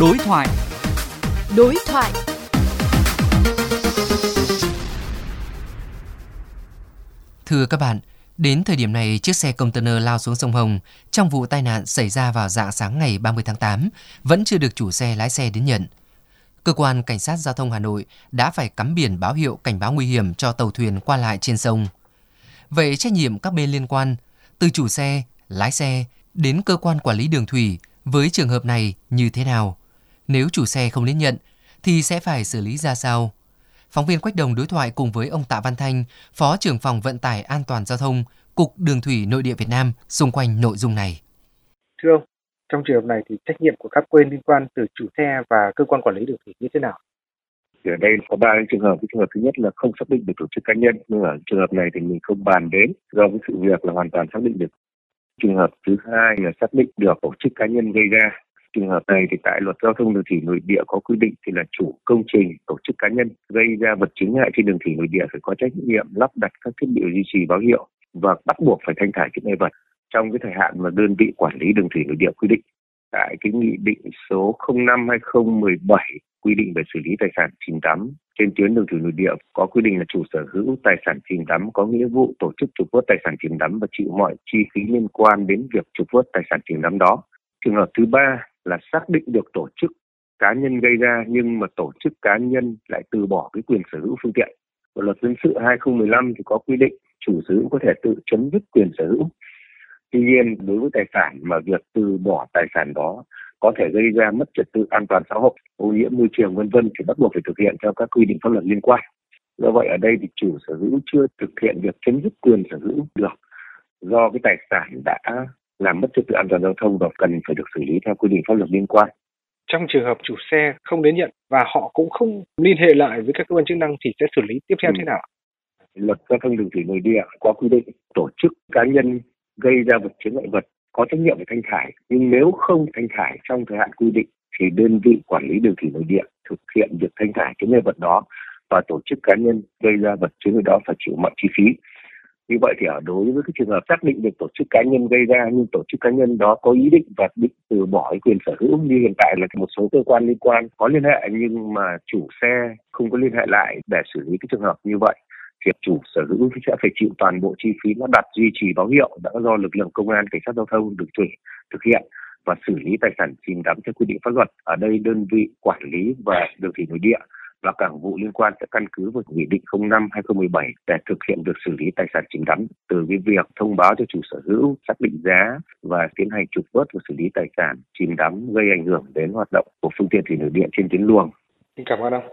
Đối thoại. Đối thoại. Thưa các bạn, đến thời điểm này chiếc xe container lao xuống sông Hồng trong vụ tai nạn xảy ra vào dạng sáng ngày 30 tháng 8 vẫn chưa được chủ xe lái xe đến nhận. Cơ quan Cảnh sát Giao thông Hà Nội đã phải cắm biển báo hiệu cảnh báo nguy hiểm cho tàu thuyền qua lại trên sông. Vậy trách nhiệm các bên liên quan, từ chủ xe, lái xe đến cơ quan quản lý đường thủy với trường hợp này như thế nào? Nếu chủ xe không đến nhận thì sẽ phải xử lý ra sao? Phóng viên Quách Đồng đối thoại cùng với ông Tạ Văn Thanh, Phó trưởng phòng vận tải an toàn giao thông, Cục Đường thủy Nội địa Việt Nam xung quanh nội dung này. Thưa ông, trong trường hợp này thì trách nhiệm của các bên liên quan từ chủ xe và cơ quan quản lý đường thủy như thế nào? Thì ở đây có ba trường hợp. Cái trường hợp thứ nhất là không xác định được tổ chức cá nhân, nhưng ở trường hợp này thì mình không bàn đến do cái sự việc là hoàn toàn xác định được. Trường hợp thứ hai là xác định được tổ chức cá nhân gây ra trường hợp này thì tại luật giao thông đường thủy nội địa có quy định thì là chủ công trình, tổ chức cá nhân gây ra vật chứng hại trên đường thủy nội địa phải có trách nhiệm lắp đặt các thiết bị duy trì báo hiệu và bắt buộc phải thanh thải chứa ngại vật trong cái thời hạn mà đơn vị quản lý đường thủy nội địa quy định tại cái nghị định số 05 2017 quy định về xử lý tài sản chìm đắm trên tuyến đường thủy nội địa có quy định là chủ sở hữu tài sản chìm đắm có nghĩa vụ tổ chức trục vớt tài sản chìm đắm và chịu mọi chi phí liên quan đến việc trục vớt tài sản chìm đắm đó. Trường hợp thứ ba là xác định được tổ chức cá nhân gây ra nhưng mà tổ chức cá nhân lại từ bỏ cái quyền sở hữu phương tiện. Bộ luật dân sự 2015 thì có quy định chủ sở hữu có thể tự chấm dứt quyền sở hữu. Tuy nhiên đối với tài sản mà việc từ bỏ tài sản đó có thể gây ra mất trật tự an toàn xã hội, ô nhiễm môi trường vân vân thì bắt buộc phải thực hiện theo các quy định pháp luật liên quan. Do vậy ở đây thì chủ sở hữu chưa thực hiện việc chấm dứt quyền sở hữu được do cái tài sản đã làm mất trật tự an toàn giao thông và cần phải được xử lý theo quy định pháp luật liên quan. Trong trường hợp chủ xe không đến nhận và họ cũng không liên hệ lại với các cơ quan chức năng thì sẽ xử lý tiếp theo ừ. thế nào? Luật giao thông đường thủy nội địa có quy định tổ chức cá nhân gây ra vật chứng ngại vật có trách nhiệm về thanh thải nhưng nếu không thanh thải trong thời hạn quy định thì đơn vị quản lý đường thủy nội địa thực hiện việc thanh thải cái ngại vật đó và tổ chức cá nhân gây ra vật chứng đó phải chịu mọi chi phí như vậy thì ở đối với cái trường hợp xác định được tổ chức cá nhân gây ra, nhưng tổ chức cá nhân đó có ý định và định từ bỏ cái quyền sở hữu như hiện tại là một số cơ quan liên quan có liên hệ nhưng mà chủ xe không có liên hệ lại để xử lý cái trường hợp như vậy, thì chủ sở hữu sẽ phải chịu toàn bộ chi phí lắp đặt duy trì báo hiệu đã do lực lượng công an, cảnh sát giao thông đường thủy thực hiện và xử lý tài sản chìm đắm theo quy định pháp luật. Ở đây đơn vị quản lý và đường thủy nội địa và cảng vụ liên quan sẽ căn cứ vào nghị định 05 2017 để thực hiện việc xử lý tài sản chìm đắm từ cái việc thông báo cho chủ sở hữu, xác định giá và tiến hành trục vớt và xử lý tài sản chìm đắm gây ảnh hưởng đến hoạt động của phương tiện thủy nội địa trên tuyến luồng. Cảm ơn ông.